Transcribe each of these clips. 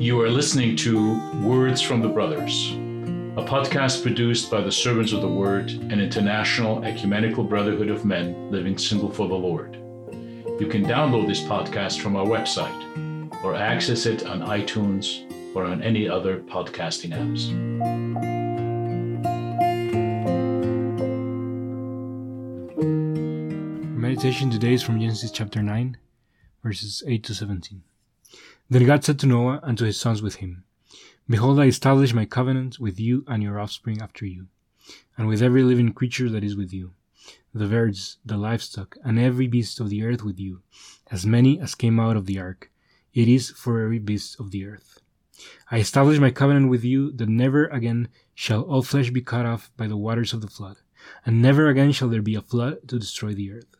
You are listening to Words from the Brothers, a podcast produced by the Servants of the Word, an international ecumenical brotherhood of men living single for the Lord. You can download this podcast from our website or access it on iTunes or on any other podcasting apps. Meditation today is from Genesis chapter 9, verses 8 to 17. Then God said to Noah and to his sons with him, Behold, I establish my covenant with you and your offspring after you, and with every living creature that is with you, the birds, the livestock, and every beast of the earth with you, as many as came out of the ark. It is for every beast of the earth. I establish my covenant with you that never again shall all flesh be cut off by the waters of the flood, and never again shall there be a flood to destroy the earth.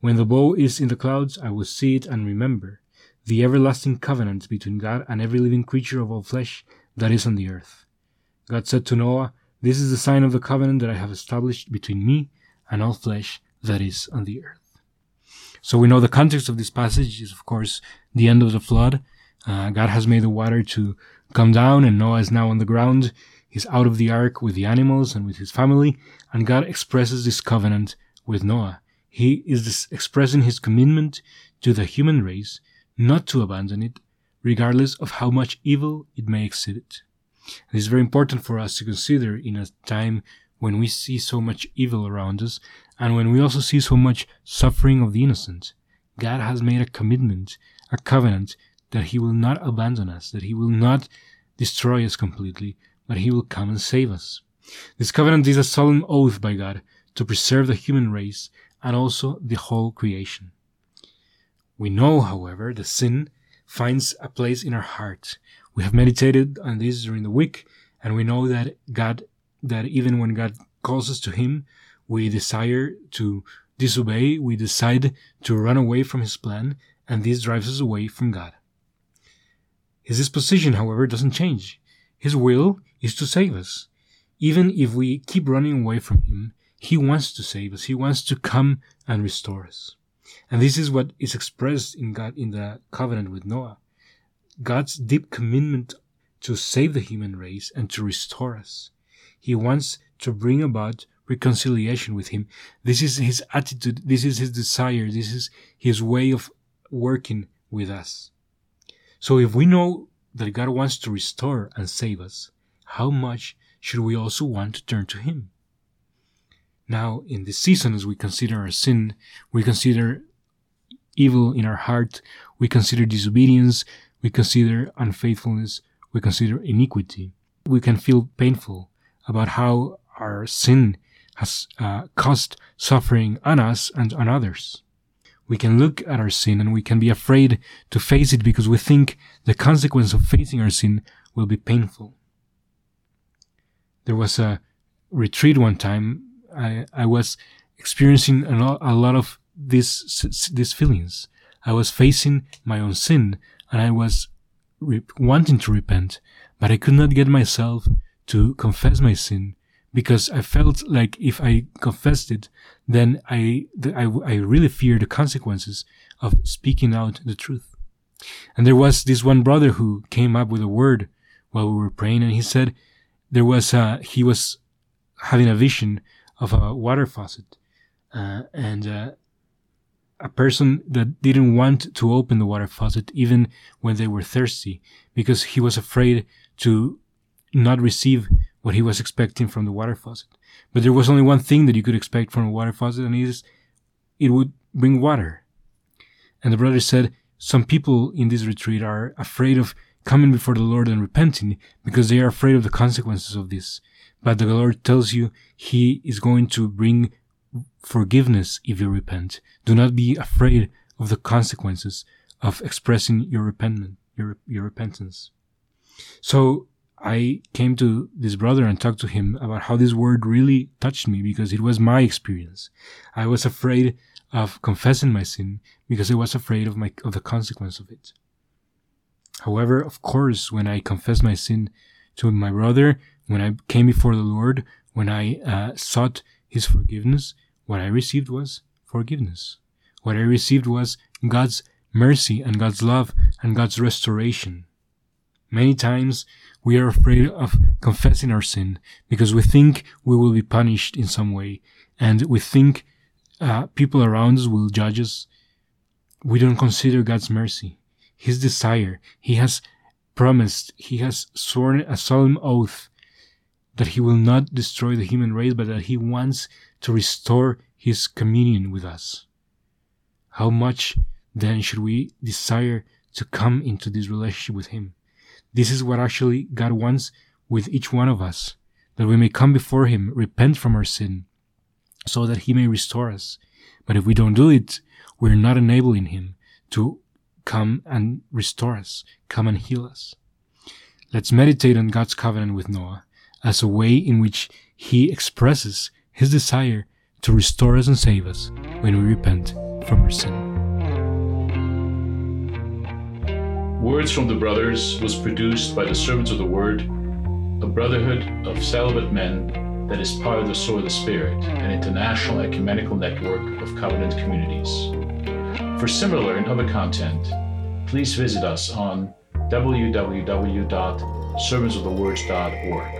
When the bow is in the clouds, I will see it and remember the everlasting covenant between God and every living creature of all flesh that is on the earth. God said to Noah, This is the sign of the covenant that I have established between me and all flesh that is on the earth. So we know the context of this passage is, of course, the end of the flood. Uh, God has made the water to come down, and Noah is now on the ground. He's out of the ark with the animals and with his family, and God expresses this covenant with Noah. He is expressing his commitment to the human race not to abandon it, regardless of how much evil it may exhibit. It is very important for us to consider in a time when we see so much evil around us and when we also see so much suffering of the innocent. God has made a commitment, a covenant, that He will not abandon us, that He will not destroy us completely, but He will come and save us. This covenant is a solemn oath by God to preserve the human race and also the whole creation. We know, however, that sin finds a place in our heart. We have meditated on this during the week, and we know that God, that even when God calls us to Him, we desire to disobey, we decide to run away from His plan, and this drives us away from God. His disposition, however, doesn't change. His will is to save us. Even if we keep running away from Him, he wants to save us. He wants to come and restore us. And this is what is expressed in God in the covenant with Noah. God's deep commitment to save the human race and to restore us. He wants to bring about reconciliation with him. This is his attitude. This is his desire. This is his way of working with us. So if we know that God wants to restore and save us, how much should we also want to turn to him? Now, in this season, as we consider our sin, we consider evil in our heart, we consider disobedience, we consider unfaithfulness, we consider iniquity. We can feel painful about how our sin has uh, caused suffering on us and on others. We can look at our sin and we can be afraid to face it because we think the consequence of facing our sin will be painful. There was a retreat one time I, I was experiencing a lot, of these, these feelings. I was facing my own sin and I was wanting to repent, but I could not get myself to confess my sin because I felt like if I confessed it, then I, I, I really fear the consequences of speaking out the truth. And there was this one brother who came up with a word while we were praying and he said there was a, he was having a vision of a water faucet, uh, and uh, a person that didn't want to open the water faucet even when they were thirsty because he was afraid to not receive what he was expecting from the water faucet. But there was only one thing that you could expect from a water faucet, and it is it would bring water. And the brother said, Some people in this retreat are afraid of coming before the Lord and repenting because they are afraid of the consequences of this but the Lord tells you He is going to bring forgiveness if you repent. Do not be afraid of the consequences of expressing your repentance, your, your repentance. So I came to this brother and talked to him about how this word really touched me because it was my experience. I was afraid of confessing my sin because I was afraid of my of the consequence of it. However, of course, when I confessed my sin to my brother, when I came before the Lord, when I uh, sought His forgiveness, what I received was forgiveness. What I received was God's mercy and God's love and God's restoration. Many times we are afraid of confessing our sin because we think we will be punished in some way and we think uh, people around us will judge us. We don't consider God's mercy, His desire. He has promised, He has sworn a solemn oath that He will not destroy the human race, but that He wants to restore His communion with us. How much then should we desire to come into this relationship with Him? This is what actually God wants with each one of us, that we may come before Him, repent from our sin, so that He may restore us. But if we don't do it, we're not enabling Him to come and restore us, come and heal us. Let's meditate on God's covenant with Noah as a way in which He expresses His desire to restore us and save us when we repent from our sin. Words from the Brothers was produced by the Servants of the Word, a brotherhood of celibate men that is part of the Sword of the Spirit, an international ecumenical network of covenant communities. For similar and other content, please visit us on www.servantsofthewords.org.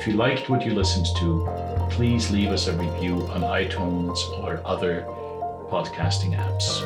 If you liked what you listened to, please leave us a review on iTunes or other podcasting apps.